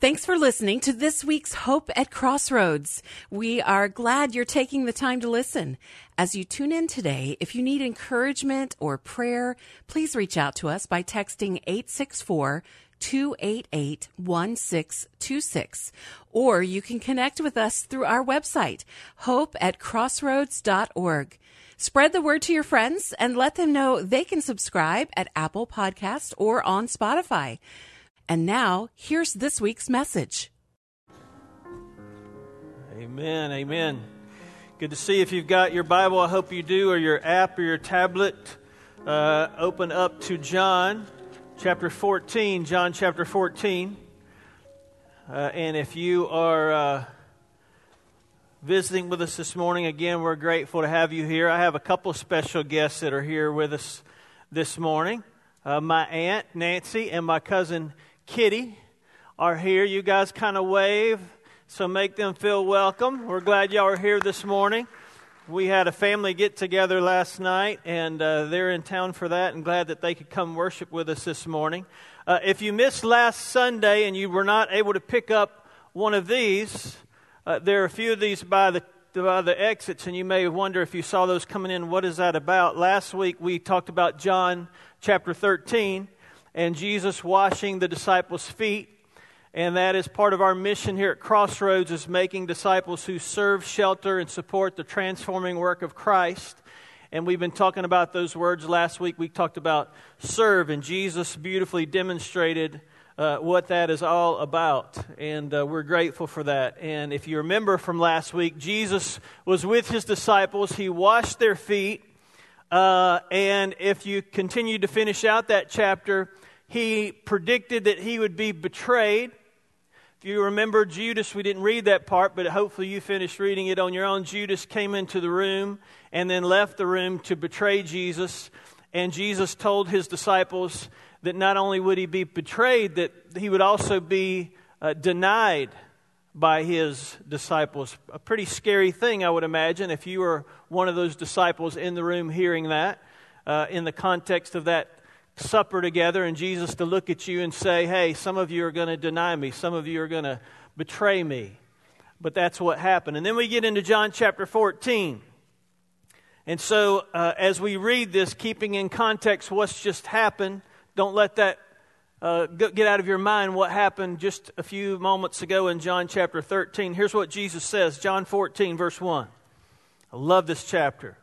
Thanks for listening to this week's Hope at Crossroads. We are glad you're taking the time to listen. As you tune in today, if you need encouragement or prayer, please reach out to us by texting 864 288 1626. Or you can connect with us through our website, hope at crossroads.org. Spread the word to your friends and let them know they can subscribe at Apple Podcast or on Spotify. And now, here's this week's message. Amen. Amen. Good to see if you've got your Bible. I hope you do, or your app or your tablet. Uh, open up to John chapter 14. John chapter 14. Uh, and if you are uh, visiting with us this morning, again, we're grateful to have you here. I have a couple special guests that are here with us this morning. Uh, my aunt Nancy and my cousin Kitty are here. You guys kind of wave, so make them feel welcome. We're glad y'all are here this morning. We had a family get together last night, and uh, they're in town for that, and glad that they could come worship with us this morning. Uh, if you missed last Sunday and you were not able to pick up one of these, uh, there are a few of these by the by the exits, and you may wonder if you saw those coming in, what is that about? Last week we talked about John chapter 13 and Jesus washing the disciples' feet. And that is part of our mission here at Crossroads is making disciples who serve, shelter, and support the transforming work of Christ. And we've been talking about those words last week. We talked about serve, and Jesus beautifully demonstrated uh, what that is all about. And uh, we're grateful for that. And if you remember from last week, Jesus was with his disciples. He washed their feet. Uh, and if you continue to finish out that chapter, he predicted that he would be betrayed. If you remember Judas, we didn't read that part, but hopefully you finished reading it on your own. Judas came into the room and then left the room to betray Jesus. And Jesus told his disciples that not only would he be betrayed, that he would also be uh, denied by his disciples. A pretty scary thing, I would imagine, if you were one of those disciples in the room hearing that uh, in the context of that supper together and Jesus to look at you and say, Hey, some of you are going to deny me, some of you are going to betray me. But that's what happened. And then we get into John chapter 14. And so, uh, as we read this, keeping in context what's just happened, don't let that uh, get out of your mind what happened just a few moments ago in John chapter 13. Here's what Jesus says John 14, verse 1. I love this chapter.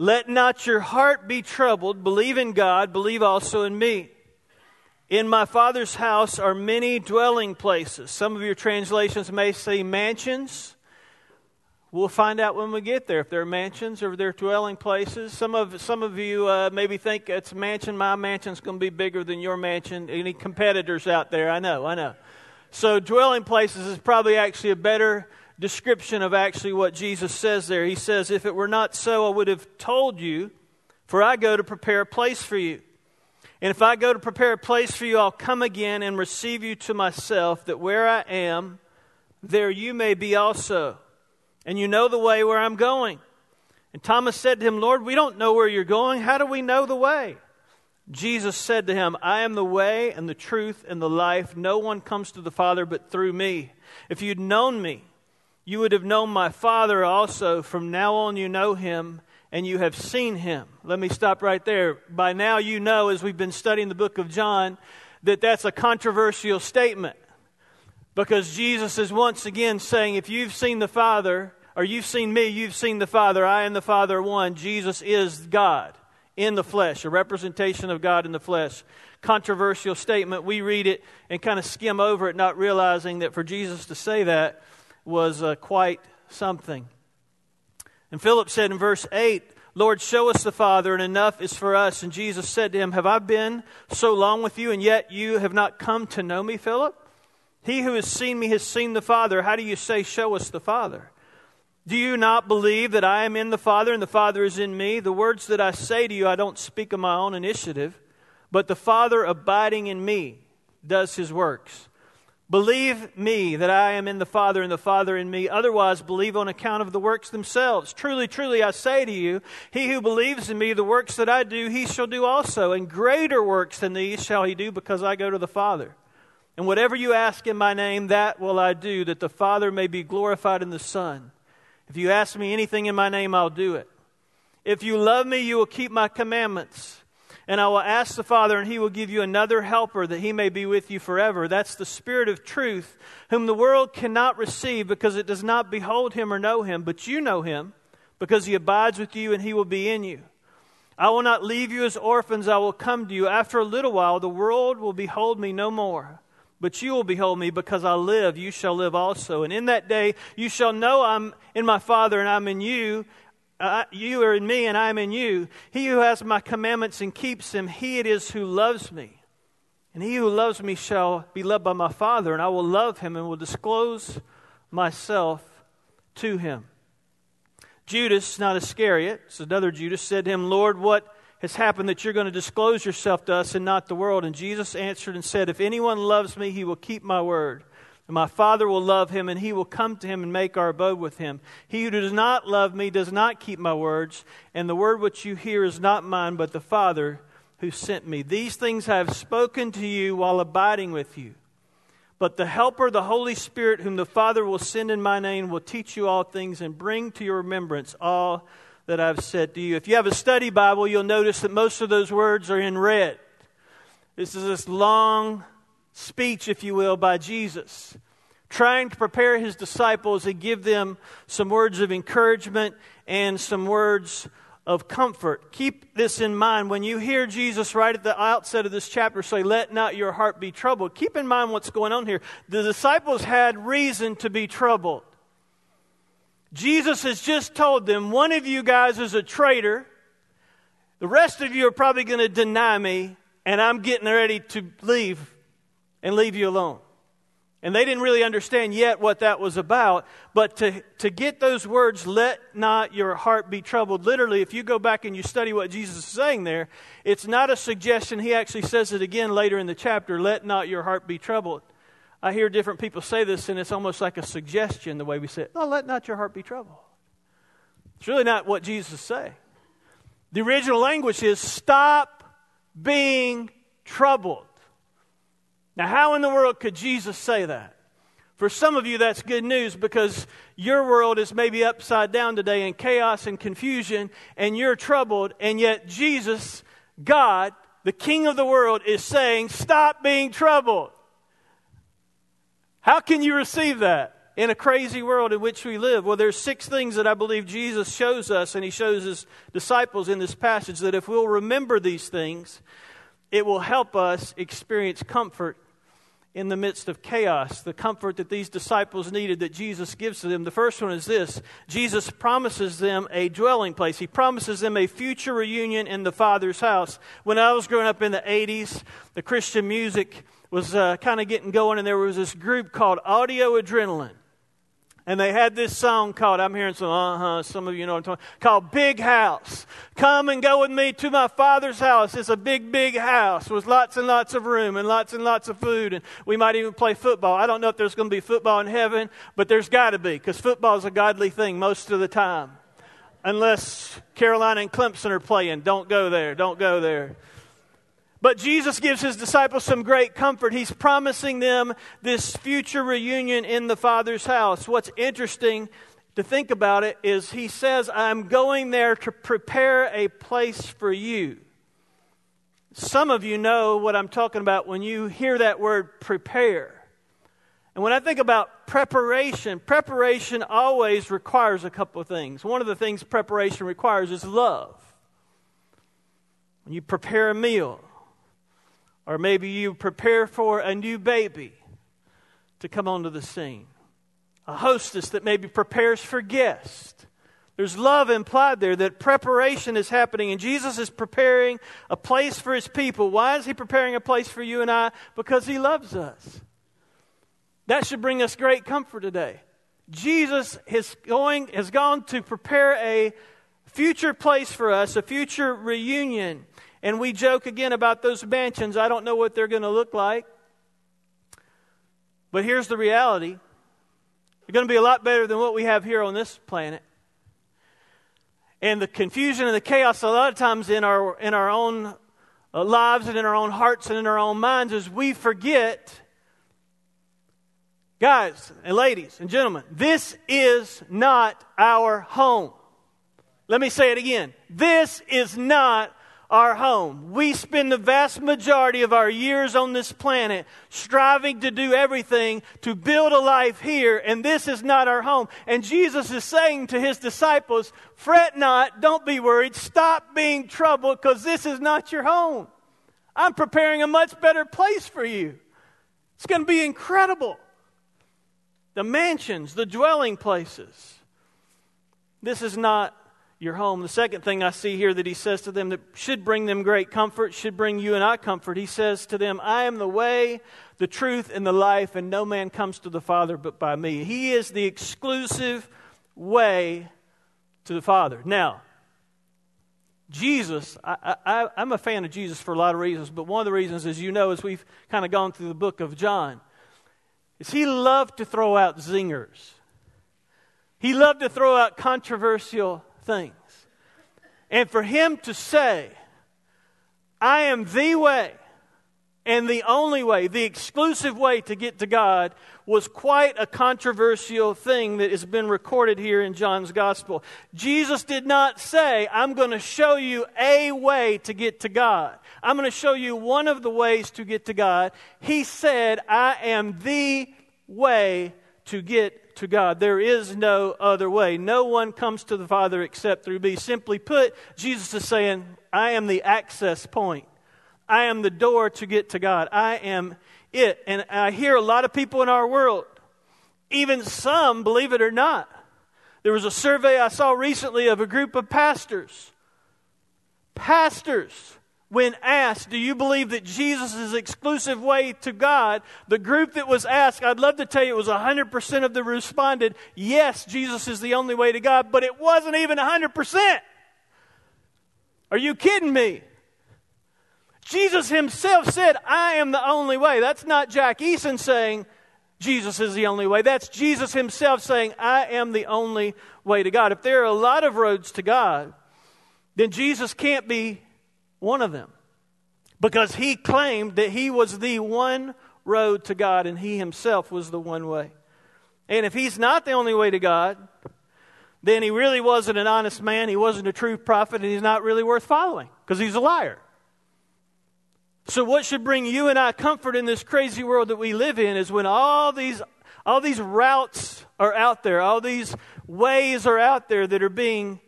Let not your heart be troubled. Believe in God, believe also in me. In my Father's house are many dwelling places. Some of your translations may say mansions. We'll find out when we get there if they're mansions or they're dwelling places. Some of, some of you uh, maybe think it's mansion. My mansion's going to be bigger than your mansion. Any competitors out there? I know, I know. So, dwelling places is probably actually a better description of actually what Jesus says there. He says, If it were not so, I would have told you, for I go to prepare a place for you. And if I go to prepare a place for you, I'll come again and receive you to myself, that where I am, there you may be also. And you know the way where I'm going. And Thomas said to him, Lord, we don't know where you're going. How do we know the way? Jesus said to him, I am the way and the truth and the life. No one comes to the Father but through me. If you'd known me, you would have known my Father also. From now on, you know him and you have seen him. Let me stop right there. By now, you know, as we've been studying the book of John, that that's a controversial statement. Because Jesus is once again saying, if you've seen the Father, or you've seen me, you've seen the Father, I and the Father are one. Jesus is God in the flesh, a representation of God in the flesh. Controversial statement. We read it and kind of skim over it, not realizing that for Jesus to say that, was uh, quite something. And Philip said in verse 8, Lord, show us the Father, and enough is for us. And Jesus said to him, Have I been so long with you, and yet you have not come to know me, Philip? He who has seen me has seen the Father. How do you say, Show us the Father? Do you not believe that I am in the Father and the Father is in me? The words that I say to you, I don't speak of my own initiative, but the Father abiding in me does his works. Believe me that I am in the Father and the Father in me. Otherwise, believe on account of the works themselves. Truly, truly, I say to you, he who believes in me, the works that I do, he shall do also. And greater works than these shall he do because I go to the Father. And whatever you ask in my name, that will I do, that the Father may be glorified in the Son. If you ask me anything in my name, I'll do it. If you love me, you will keep my commandments. And I will ask the Father, and he will give you another helper that he may be with you forever. That's the Spirit of truth, whom the world cannot receive because it does not behold him or know him. But you know him because he abides with you and he will be in you. I will not leave you as orphans, I will come to you. After a little while, the world will behold me no more. But you will behold me because I live, you shall live also. And in that day you shall know I'm in my Father and I'm in you. Uh, you are in me and I am in you. He who has my commandments and keeps them, he it is who loves me. And he who loves me shall be loved by my Father, and I will love him and will disclose myself to him. Judas, not Iscariot, it's another Judas, said to him, Lord, what has happened that you're going to disclose yourself to us and not the world? And Jesus answered and said, If anyone loves me, he will keep my word. And my Father will love him, and he will come to him and make our abode with him. He who does not love me does not keep my words, and the word which you hear is not mine, but the Father who sent me. These things I have spoken to you while abiding with you. But the Helper, the Holy Spirit, whom the Father will send in my name, will teach you all things and bring to your remembrance all that I've said to you. If you have a study Bible, you'll notice that most of those words are in red. This is this long speech, if you will, by Jesus, trying to prepare his disciples and give them some words of encouragement and some words of comfort. Keep this in mind. When you hear Jesus right at the outset of this chapter say, Let not your heart be troubled, keep in mind what's going on here. The disciples had reason to be troubled. Jesus has just told them, one of you guys is a traitor. The rest of you are probably going to deny me, and I'm getting ready to leave and leave you alone. And they didn't really understand yet what that was about. But to, to get those words, let not your heart be troubled, literally, if you go back and you study what Jesus is saying there, it's not a suggestion. He actually says it again later in the chapter let not your heart be troubled. I hear different people say this, and it's almost like a suggestion the way we say it. No, let not your heart be troubled. It's really not what Jesus is saying. The original language is stop being troubled. Now, how in the world could Jesus say that? For some of you, that's good news because your world is maybe upside down today in chaos and confusion, and you're troubled, and yet Jesus, God, the King of the world, is saying, Stop being troubled. How can you receive that in a crazy world in which we live? Well, there's six things that I believe Jesus shows us and he shows his disciples in this passage that if we'll remember these things, it will help us experience comfort in the midst of chaos, the comfort that these disciples needed that Jesus gives to them. The first one is this Jesus promises them a dwelling place. He promises them a future reunion in the Father's house. When I was growing up in the 80s, the Christian music was uh, kind of getting going, and there was this group called Audio Adrenaline. And they had this song called, I'm hearing some, uh huh, some of you know what I'm talking called Big House. Come and go with me to my father's house. It's a big, big house with lots and lots of room and lots and lots of food. And we might even play football. I don't know if there's going to be football in heaven, but there's got to be because football is a godly thing most of the time. Unless Carolina and Clemson are playing. Don't go there. Don't go there. But Jesus gives his disciples some great comfort. He's promising them this future reunion in the Father's house. What's interesting to think about it is he says, I'm going there to prepare a place for you. Some of you know what I'm talking about when you hear that word prepare. And when I think about preparation, preparation always requires a couple of things. One of the things preparation requires is love. When you prepare a meal, or maybe you prepare for a new baby to come onto the scene. A hostess that maybe prepares for guests. There's love implied there that preparation is happening, and Jesus is preparing a place for his people. Why is he preparing a place for you and I? Because he loves us. That should bring us great comfort today. Jesus is going, has gone to prepare a future place for us, a future reunion. And we joke again about those mansions. I don't know what they're going to look like. But here's the reality they're going to be a lot better than what we have here on this planet. And the confusion and the chaos, a lot of times in our, in our own uh, lives and in our own hearts and in our own minds, is we forget Guys and ladies and gentlemen, this is not our home. Let me say it again. This is not our home. We spend the vast majority of our years on this planet striving to do everything to build a life here, and this is not our home. And Jesus is saying to his disciples, Fret not, don't be worried, stop being troubled, because this is not your home. I'm preparing a much better place for you. It's going to be incredible. The mansions, the dwelling places. This is not your home. The second thing I see here that he says to them that should bring them great comfort, should bring you and I comfort, he says to them, I am the way, the truth, and the life, and no man comes to the Father but by me. He is the exclusive way to the Father. Now, Jesus, I, I, I'm a fan of Jesus for a lot of reasons, but one of the reasons, as you know, as we've kind of gone through the book of John, is he loved to throw out zingers. He loved to throw out controversial things. And for him to say, I am the way and the only way, the exclusive way to get to God, was quite a controversial thing that has been recorded here in John's Gospel. Jesus did not say, I'm going to show you a way to get to God. I'm going to show you one of the ways to get to God. He said, I am the way to get to God. There is no other way. No one comes to the Father except through me. Simply put, Jesus is saying, I am the access point. I am the door to get to God. I am it. And I hear a lot of people in our world, even some, believe it or not. There was a survey I saw recently of a group of pastors. Pastors when asked, Do you believe that Jesus is exclusive way to God? The group that was asked, I'd love to tell you it was 100% of them responded, Yes, Jesus is the only way to God, but it wasn't even 100%. Are you kidding me? Jesus himself said, I am the only way. That's not Jack Eason saying, Jesus is the only way. That's Jesus himself saying, I am the only way to God. If there are a lot of roads to God, then Jesus can't be one of them. Because he claimed that he was the one road to God and he himself was the one way. And if he's not the only way to God, then he really wasn't an honest man, he wasn't a true prophet, and he's not really worth following because he's a liar. So, what should bring you and I comfort in this crazy world that we live in is when all these, all these routes are out there, all these ways are out there that are being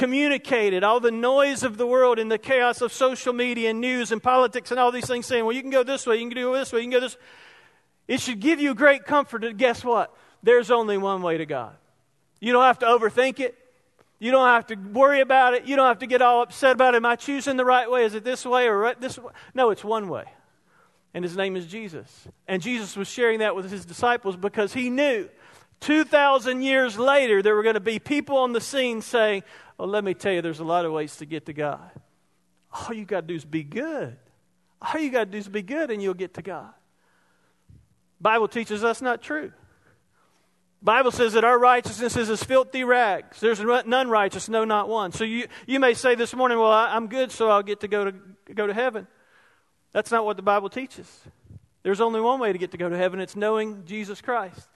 communicated, all the noise of the world and the chaos of social media and news and politics and all these things saying, well, you can go this way, you can do this way, you can go this. It should give you great comfort that guess what? There's only one way to God. You don't have to overthink it. You don't have to worry about it. You don't have to get all upset about it. Am I choosing the right way? Is it this way or this way? No, it's one way. And his name is Jesus. And Jesus was sharing that with his disciples because he knew 2,000 years later there were going to be people on the scene saying, well, let me tell you, there's a lot of ways to get to God. All you got to do is be good. All you got to do is be good and you'll get to God. Bible teaches us not true. Bible says that our righteousness is as filthy rags. There's none righteous, no, not one. So you, you may say this morning, well, I, I'm good, so I'll get to go, to go to heaven. That's not what the Bible teaches. There's only one way to get to go to heaven. It's knowing Jesus Christ.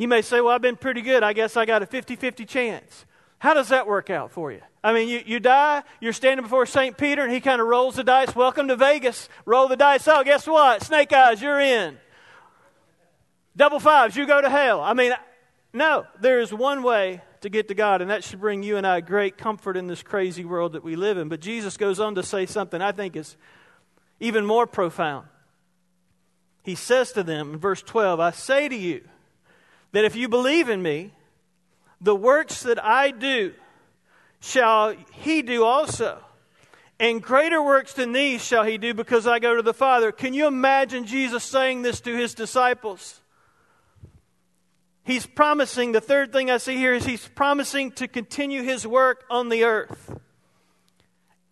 You may say, well, I've been pretty good. I guess I got a 50 50 chance. How does that work out for you? I mean, you, you die, you're standing before St. Peter, and he kind of rolls the dice. Welcome to Vegas. Roll the dice out. Guess what? Snake eyes, you're in. Double fives, you go to hell. I mean, no, there is one way to get to God, and that should bring you and I great comfort in this crazy world that we live in. But Jesus goes on to say something I think is even more profound. He says to them in verse 12, I say to you that if you believe in me, the works that I do shall he do also. And greater works than these shall he do because I go to the Father. Can you imagine Jesus saying this to his disciples? He's promising, the third thing I see here is he's promising to continue his work on the earth.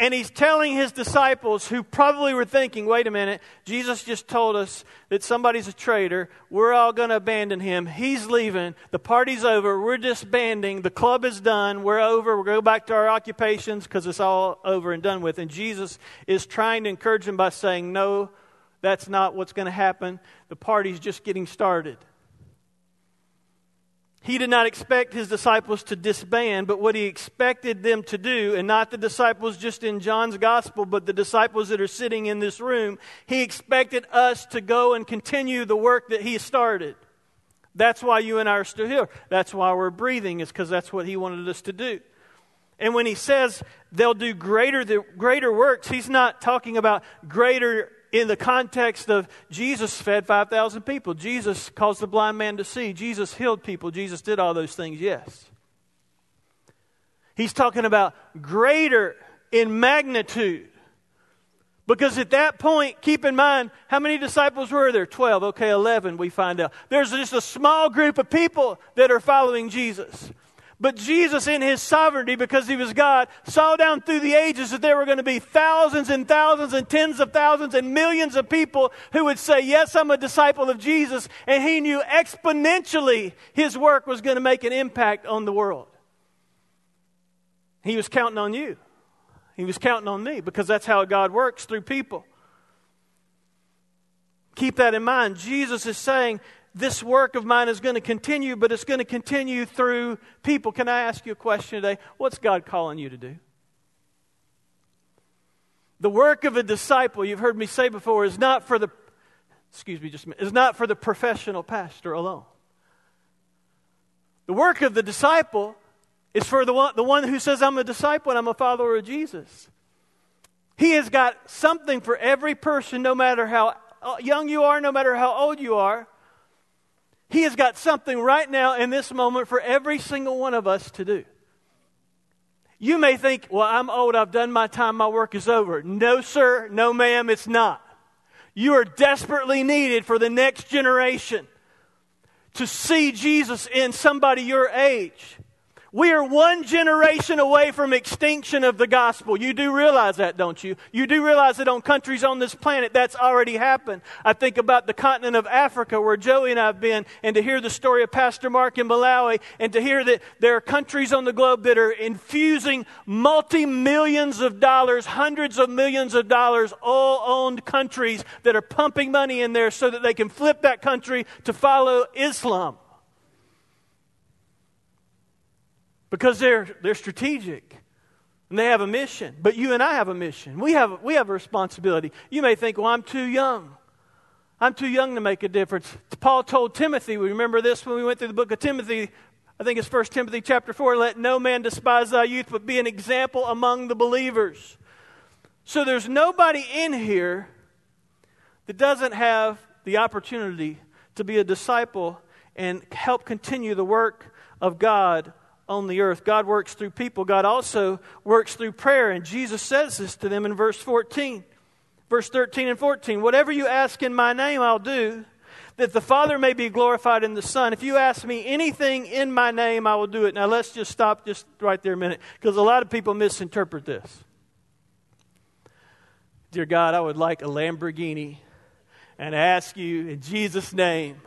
And he's telling his disciples who probably were thinking, wait a minute, Jesus just told us that somebody's a traitor. We're all going to abandon him. He's leaving. The party's over. We're disbanding. The club is done. We're over. We're going go back to our occupations because it's all over and done with. And Jesus is trying to encourage them by saying, no, That's not what's going to happen. The party's just getting started. He did not expect his disciples to disband, but what he expected them to do, and not the disciples just in John's gospel, but the disciples that are sitting in this room, he expected us to go and continue the work that he started. That's why you and I are still here. That's why we're breathing, is because that's what he wanted us to do. And when he says they'll do greater, greater works, he's not talking about greater in the context of Jesus fed 5,000 people. Jesus caused the blind man to see. Jesus healed people. Jesus did all those things, yes. He's talking about greater in magnitude. Because at that point, keep in mind, how many disciples were there? 12. Okay, 11, we find out. There's just a small group of people that are following Jesus. But Jesus, in his sovereignty, because he was God, saw down through the ages that there were going to be thousands and thousands and tens of thousands and millions of people who would say, Yes, I'm a disciple of Jesus. And he knew exponentially his work was going to make an impact on the world. He was counting on you. He was counting on me because that's how God works through people. Keep that in mind. Jesus is saying, this work of mine is going to continue, but it's going to continue through people. Can I ask you a question today? What's God calling you to do? The work of a disciple, you've heard me say before, is not for the excuse me just a minute, is not for the professional pastor alone. The work of the disciple is for the one, the one who says, I'm a disciple and I'm a follower of Jesus. He has got something for every person, no matter how uh, young you are, no matter how old you are. He has got something right now in this moment for every single one of us to do. You may think, well, I'm old, I've done my time, my work is over. No, sir, no, ma'am, it's not. You are desperately needed for the next generation to see Jesus in somebody your age. We are one generation away from extinction of the gospel. You do realize that, don't you? You do realize that on countries on this planet, that's already happened. I think about the continent of Africa where Joey and I have been, and to hear the story of Pastor Mark in Malawi, and to hear that there are countries on the globe that are infusing multi millions of dollars, hundreds of millions of dollars, all owned countries that are pumping money in there so that they can flip that country to follow Islam. Because they're, they're strategic and they have a mission. But you and I have a mission. We have, we have a responsibility. You may think, well, I'm too young. I'm too young to make a difference. Paul told Timothy, we remember this when we went through the book of Timothy. I think it's 1 Timothy chapter 4. Let no man despise thy youth, but be an example among the believers. So there's nobody in here that doesn't have the opportunity to be a disciple and help continue the work of God on the earth. God works through people. God also works through prayer. And Jesus says this to them in verse 14, verse 13 and 14. Whatever you ask in my name, I'll do, that the Father may be glorified in the Son. If you ask me anything in my name, I will do it. Now let's just stop just right there a minute, because a lot of people misinterpret this. Dear God, I would like a Lamborghini and ask you in Jesus' name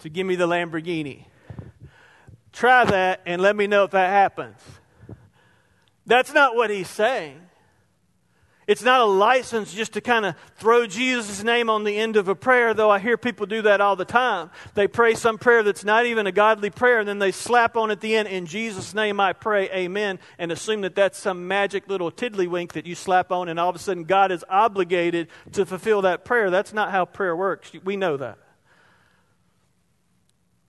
to give me the Lamborghini. Try that and let me know if that happens. That's not what he's saying. It's not a license just to kind of throw Jesus' name on the end of a prayer, though I hear people do that all the time. They pray some prayer that's not even a godly prayer, and then they slap on at the end, In Jesus' name I pray, Amen, and assume that that's some magic little tiddlywink that you slap on, and all of a sudden God is obligated to fulfill that prayer. That's not how prayer works. We know that.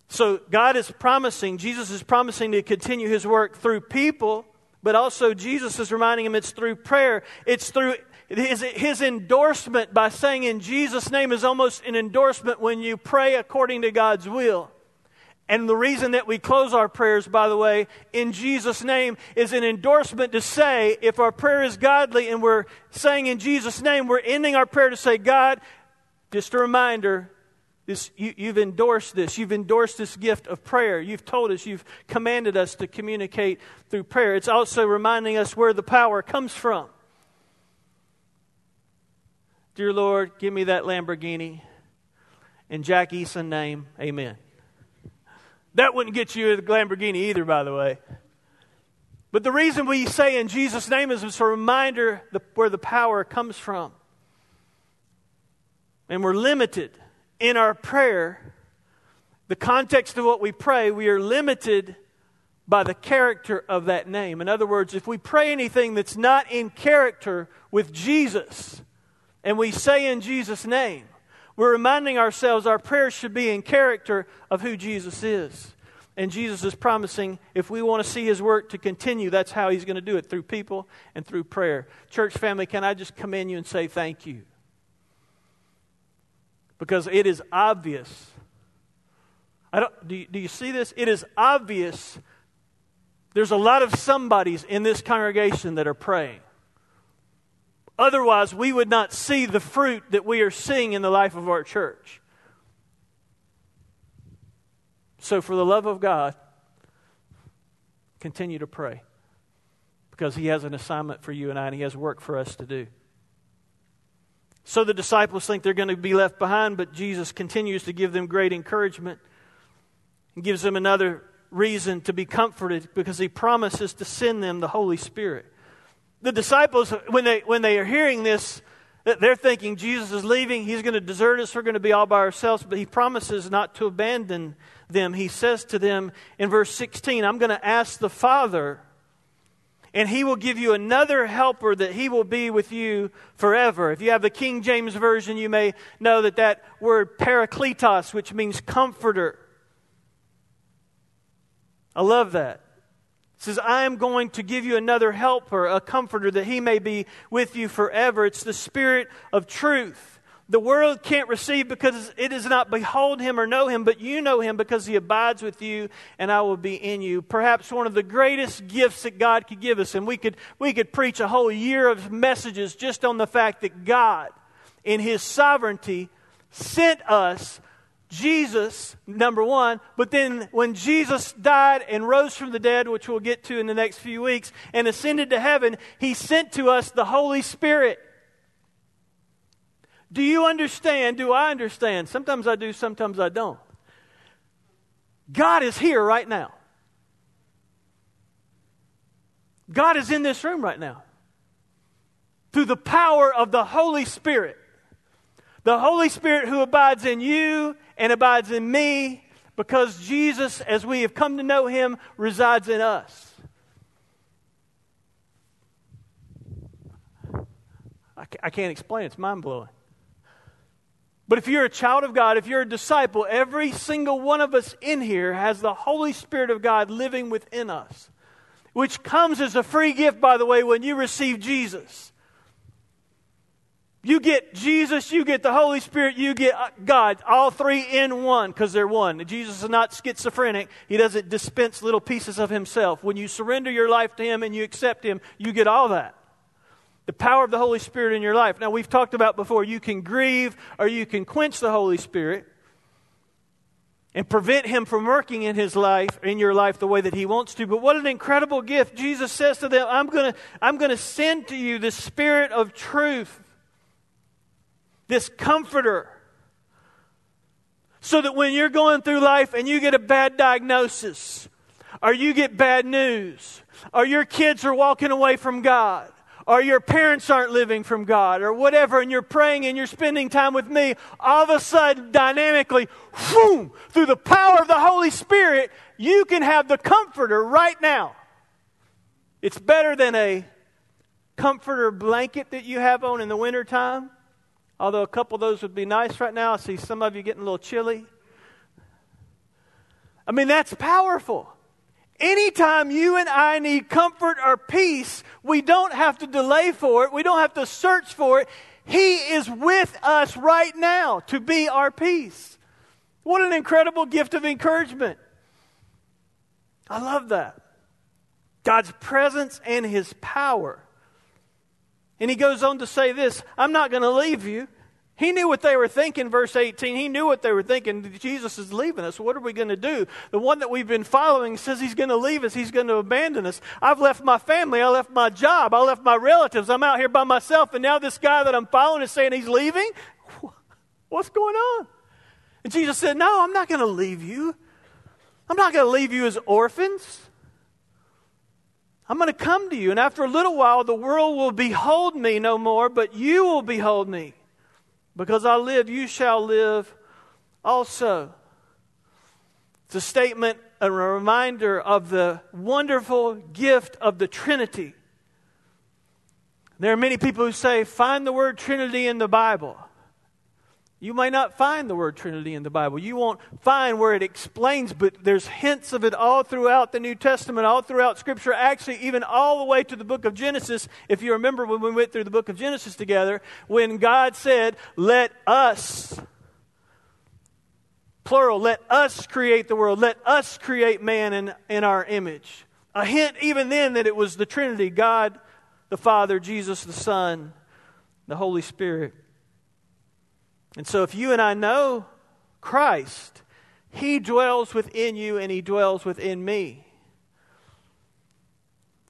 So God is promising, Jesus is promising to continue his work through people, but also Jesus is reminding him it's through prayer. It's through his, his endorsement by saying in Jesus' name is almost an endorsement when you pray according to God's will. And the reason that we close our prayers, by the way, in Jesus' name is an endorsement to say if our prayer is godly and we're saying in Jesus' name, we're ending our prayer to say, God, just a reminder, this, you, you've endorsed this. You've endorsed this gift of prayer. You've told us, you've commanded us to communicate through prayer. It's also reminding us where the power comes from. Dear Lord, give me that Lamborghini. In Jack Eason name, amen. That wouldn't get you a Lamborghini either, by the way. But the reason we say in Jesus' name is it's a reminder where the power comes from. and we're limited in our prayer, the context of what we pray, we are limited by the character of that name. In other words, if we pray anything that's not in character with Jesus, and we say in Jesus' name, we're reminding ourselves our prayers should be in character of who Jesus is. And Jesus is promising if we want to see his work to continue, that's how he's going to do it through people and through prayer. Church family, can I just commend you and say thank you? Because it is obvious. I don't, do, you, do you see this? It is obvious there's a lot of somebodies in this congregation that are praying. Otherwise, we would not see the fruit that we are seeing in the life of our church. So, for the love of God, continue to pray because He has an assignment for you and I, and He has work for us to do. So the disciples think they're going to be left behind, but Jesus continues to give them great encouragement and gives them another reason to be comforted because He promises to send them the Holy Spirit. The disciples, when they, when they are hearing this, they're thinking Jesus is leaving, He's going to desert us, we're going to be all by ourselves, but He promises not to abandon them, he says to them in verse 16, I'm going to ask the Father, and he will give you another helper that he will be with you forever. If you have the King James Version, you may know that that word parakletos, which means comforter. I love that. It says, I am going to give you another helper, a comforter, that he may be with you forever. It's the Spirit of truth the world can't receive because it does not behold him or know him, but you know him because he abides with you and I will be in you. Perhaps one of the greatest gifts that God could give us, and we could, we could preach a whole year of messages just on the fact that God, in his sovereignty, sent us Jesus, number one, but then when Jesus died and rose from the dead, which we'll get to in the next few weeks, and ascended to heaven, he sent to us the Holy Spirit. Do you understand? Do I understand? Sometimes I do, sometimes I don't. God is here right now. God is in this room right now. Through the power of the Holy Spirit. The Holy Spirit who abides in you and abides in me because Jesus, as we have come to know him, resides in us. I can't explain it. It's mind blowing. But if you're a child of God, if you're a disciple, every single one of us in here has the Holy Spirit of God living within us, which comes as a free gift, by the way, when you receive Jesus. You get Jesus, you get the Holy Spirit, you get uh, God, all three in one because they're one. Jesus is not schizophrenic. He doesn't dispense little pieces of himself. When you surrender your life to Him and you accept Him, you get all that the power of the Holy Spirit in your life. Now, we've talked about before you can grieve or you can quench the Holy Spirit and prevent him from working in his life in your life the way that he wants to but what an incredible gift jesus says to them i'm going to i'm going to send to you the spirit of truth this comforter so that when you're going through life and you get a bad diagnosis or you get bad news or your kids are walking away from god or your parents aren't living from God or whatever, and you're praying and you're spending time with me, all of a sudden, dynamically, whoom, through the power of the Holy Spirit, you can have the comforter right now. It's better than a comforter blanket that you have on in the wintertime. Although a couple of those would be nice right now. I see some of you getting a little chilly. I mean, that's powerful. Anytime you and I need comfort or peace, we don't have to delay for it. We don't have to search for it. He is with us right now to be our peace. What an incredible gift of encouragement. I love that. God's presence and His power. And He goes on to say this I'm not going to leave you. He knew what they were thinking, verse 18. He knew what they were thinking. Jesus is leaving us. What are we going to do? The one that we've been following says he's going to leave us. He's going to abandon us. I've left my family. I left my job. I left my relatives. I'm out here by myself. And now this guy that I'm following is saying he's leaving? What's going on? And Jesus said, No, I'm not going to leave you. I'm not going to leave you as orphans. I'm going to come to you. And after a little while, the world will behold me no more, but you will behold me. Because I live, you shall live also. It's a statement, and a reminder of the wonderful gift of the Trinity. There are many people who say, find the word Trinity in the Bible. You may not find the word Trinity in the Bible. You won't find where it explains, but there's hints of it all throughout the New Testament, all throughout Scripture, actually, even all the way to the book of Genesis. If you remember when we went through the book of Genesis together, when God said, Let us, plural, let us create the world, let us create man in, in our image. A hint even then that it was the Trinity God, the Father, Jesus, the Son, the Holy Spirit. And so, if you and I know Christ, He dwells within you and He dwells within me.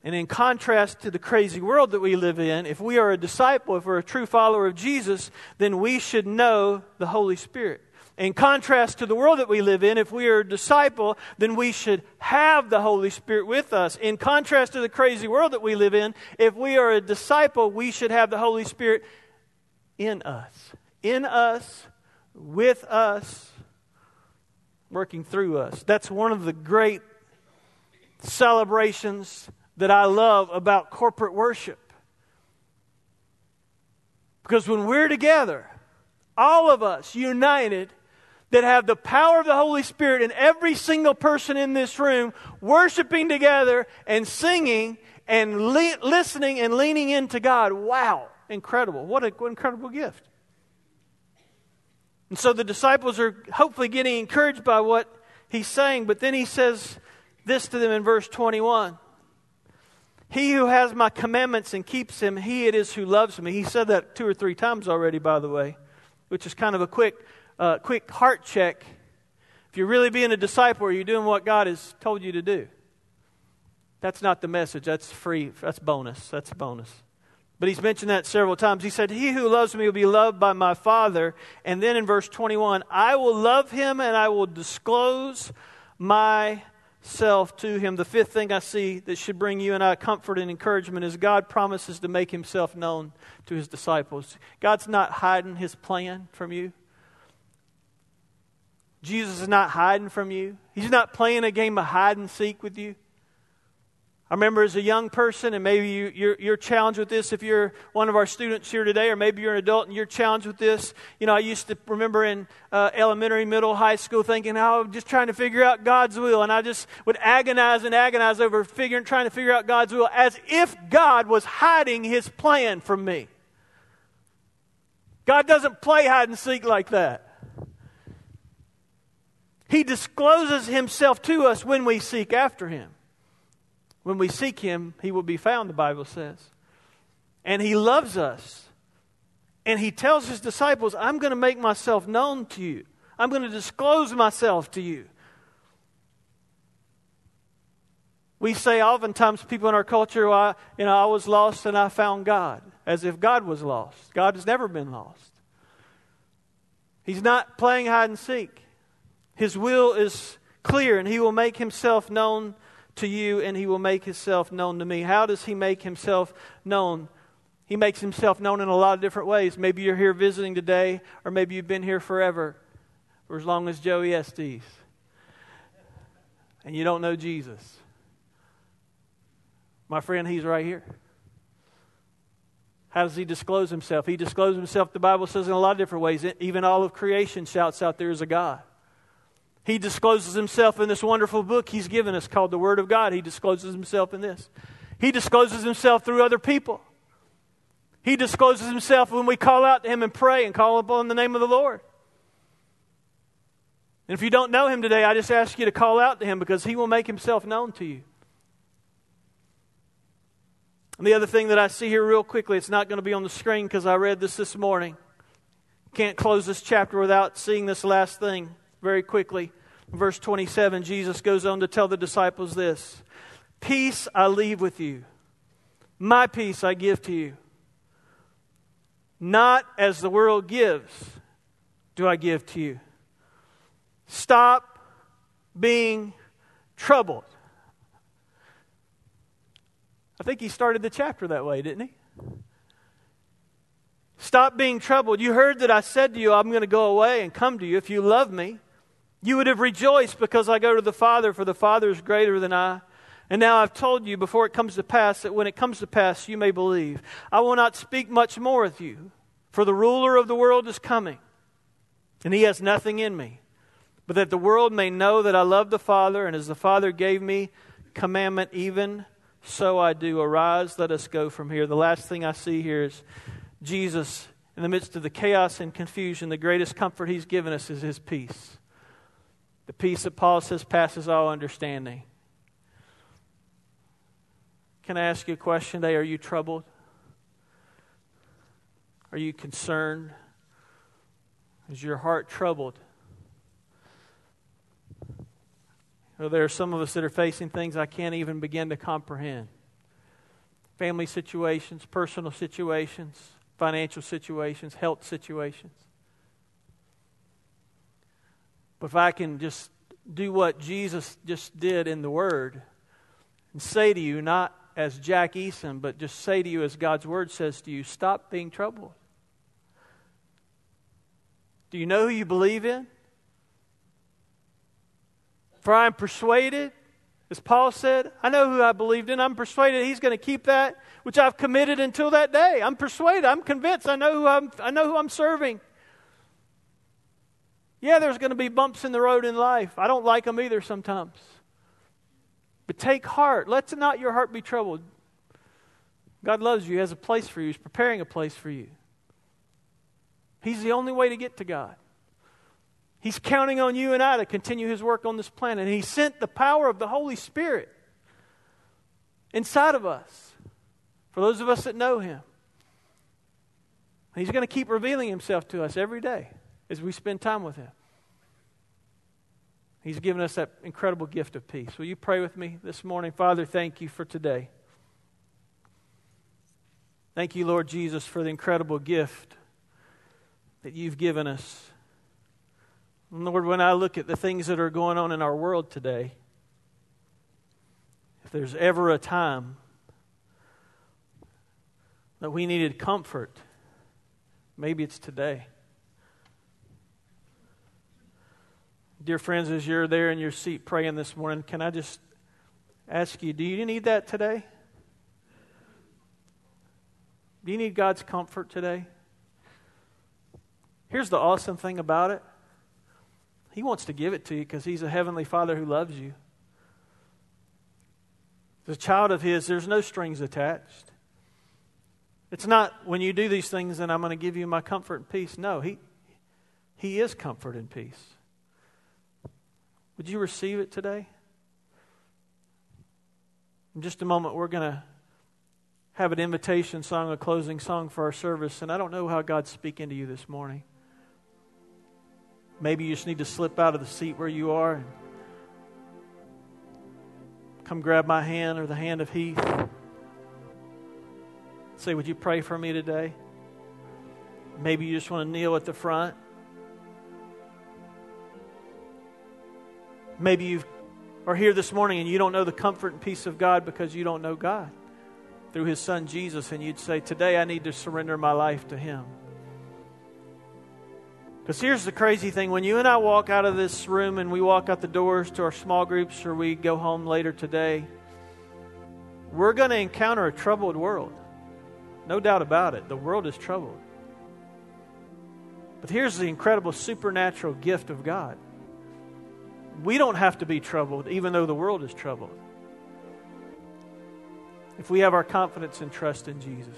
And in contrast to the crazy world that we live in, if we are a disciple, if we're a true follower of Jesus, then we should know the Holy Spirit. In contrast to the world that we live in, if we are a disciple, then we should have the Holy Spirit with us. In contrast to the crazy world that we live in, if we are a disciple, we should have the Holy Spirit in us in us, with us, working through us. That's one of the great celebrations that I love about corporate worship. Because when we're together, all of us united, that have the power of the Holy Spirit and every single person in this room worshiping together and singing and le- listening and leaning into God. Wow, incredible. What an incredible gift. And so the disciples are hopefully getting encouraged by what he's saying, but then he says this to them in verse 21. He who has my commandments and keeps them, he it is who loves me. He said that two or three times already, by the way, which is kind of a quick, uh, quick heart check. If you're really being a disciple, are you doing what God has told you to do? That's not the message. That's free. That's bonus. That's a bonus. But he's mentioned that several times. He said, He who loves me will be loved by my Father. And then in verse 21, I will love him and I will disclose myself to him. The fifth thing I see that should bring you and I comfort and encouragement is God promises to make himself known to his disciples. God's not hiding his plan from you. Jesus is not hiding from you. He's not playing a game of hide and seek with you. I remember as a young person, and maybe you, you're, you're challenged with this if you're one of our students here today, or maybe you're an adult and you're challenged with this. You know, I used to remember in uh, elementary, middle, high school thinking, oh, I'm just trying to figure out God's will. And I just would agonize and agonize over figuring, trying to figure out God's will as if God was hiding his plan from me. God doesn't play hide and seek like that. He discloses himself to us when we seek after him. When we seek him, he will be found, the Bible says. And he loves us. And he tells his disciples, I'm going to make myself known to you. I'm going to disclose myself to you. We say oftentimes, people in our culture, well, I, you know, I was lost and I found God, as if God was lost. God has never been lost. He's not playing hide and seek. His will is clear, and he will make himself known to you and he will make himself known to me. How does he make himself known? He makes himself known in a lot of different ways. Maybe you're here visiting today, or maybe you've been here forever, for as long as Joey Estes, and you don't know Jesus. My friend, he's right here. How does he disclose himself? He discloses himself, the Bible says, in a lot of different ways. Even all of creation shouts out there is a God. He discloses himself in this wonderful book he's given us called the Word of God. He discloses himself in this. He discloses himself through other people. He discloses himself when we call out to him and pray and call upon the name of the Lord. And if you don't know him today, I just ask you to call out to him because he will make himself known to you. And the other thing that I see here, real quickly, it's not going to be on the screen because I read this this morning. Can't close this chapter without seeing this last thing very quickly. Verse 27, Jesus goes on to tell the disciples this Peace I leave with you, my peace I give to you. Not as the world gives, do I give to you. Stop being troubled. I think he started the chapter that way, didn't he? Stop being troubled. You heard that I said to you, I'm going to go away and come to you. If you love me, you would have rejoiced because I go to the Father, for the Father is greater than I. And now I've told you before it comes to pass that when it comes to pass, you may believe. I will not speak much more with you, for the ruler of the world is coming, and he has nothing in me. But that the world may know that I love the Father, and as the Father gave me commandment, even so I do. Arise, let us go from here. The last thing I see here is Jesus, in the midst of the chaos and confusion, the greatest comfort he's given us is his peace. The peace that Paul says passes all understanding. Can I ask you a question today? Are you troubled? Are you concerned? Is your heart troubled? There are some of us that are facing things I can't even begin to comprehend family situations, personal situations, financial situations, health situations. But if I can just do what Jesus just did in the Word and say to you, not as Jack Eason, but just say to you as God's Word says to you, stop being troubled. Do you know who you believe in? For I am persuaded, as Paul said, I know who I believed in. I'm persuaded he's going to keep that which I've committed until that day. I'm persuaded. I'm convinced. I know who I'm, I know who I'm serving. Yeah, there's going to be bumps in the road in life. I don't like them either sometimes. But take heart. Let not your heart be troubled. God loves you. He has a place for you. He's preparing a place for you. He's the only way to get to God. He's counting on you and I to continue His work on this planet. And He sent the power of the Holy Spirit inside of us for those of us that know Him. He's going to keep revealing Himself to us every day as we spend time with Him. He's given us that incredible gift of peace. Will you pray with me this morning? Father, thank you for today. Thank you, Lord Jesus, for the incredible gift that you've given us. Lord, when I look at the things that are going on in our world today, if there's ever a time that we needed comfort, maybe it's today. Dear friends, as you're there in your seat praying this morning, can I just ask you, do you need that today? Do you need God's comfort today? Here's the awesome thing about it He wants to give it to you because He's a heavenly Father who loves you. As a child of His, there's no strings attached. It's not when you do these things and I'm going to give you my comfort and peace. No, He, he is comfort and peace. Would you receive it today? In just a moment, we're going to have an invitation song, a closing song for our service, and I don't know how God's speaking to you this morning. Maybe you just need to slip out of the seat where you are and come grab my hand or the hand of Heath. Say, Would you pray for me today? Maybe you just want to kneel at the front. Maybe you are here this morning and you don't know the comfort and peace of God because you don't know God through His Son Jesus, and you'd say, Today I need to surrender my life to Him. Because here's the crazy thing when you and I walk out of this room and we walk out the doors to our small groups or we go home later today, we're going to encounter a troubled world. No doubt about it. The world is troubled. But here's the incredible supernatural gift of God we don't have to be troubled, even though the world is troubled. If we have our confidence and trust in Jesus.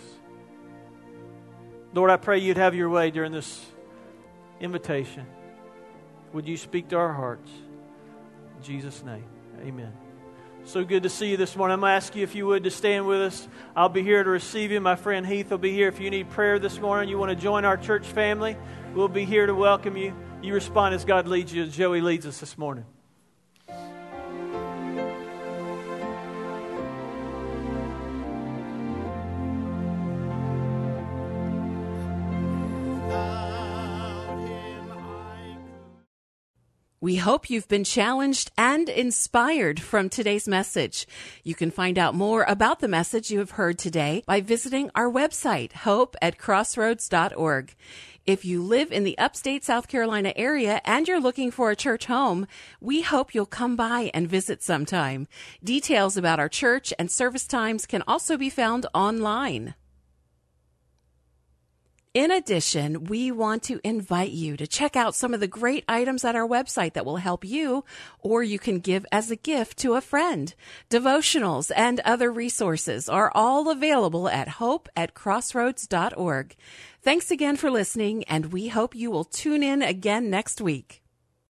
Lord, I pray you'd have your way during this invitation. Would you speak to our hearts? In Jesus' name, amen. So good to see you this morning. I'm going to ask you if you would to stand with us. I'll be here to receive you. My friend Heath will be here. If you need prayer this morning, you want to join our church family, we'll be here to welcome you. You respond as God leads you, as Joey leads us this morning. We hope you've been challenged and inspired from today's message. You can find out more about the message you have heard today by visiting our website, hope at crossroads.org. If you live in the upstate South Carolina area and you're looking for a church home, we hope you'll come by and visit sometime. Details about our church and service times can also be found online. In addition, we want to invite you to check out some of the great items at our website that will help you, or you can give as a gift to a friend. Devotionals and other resources are all available at hope at crossroads.org. Thanks again for listening, and we hope you will tune in again next week.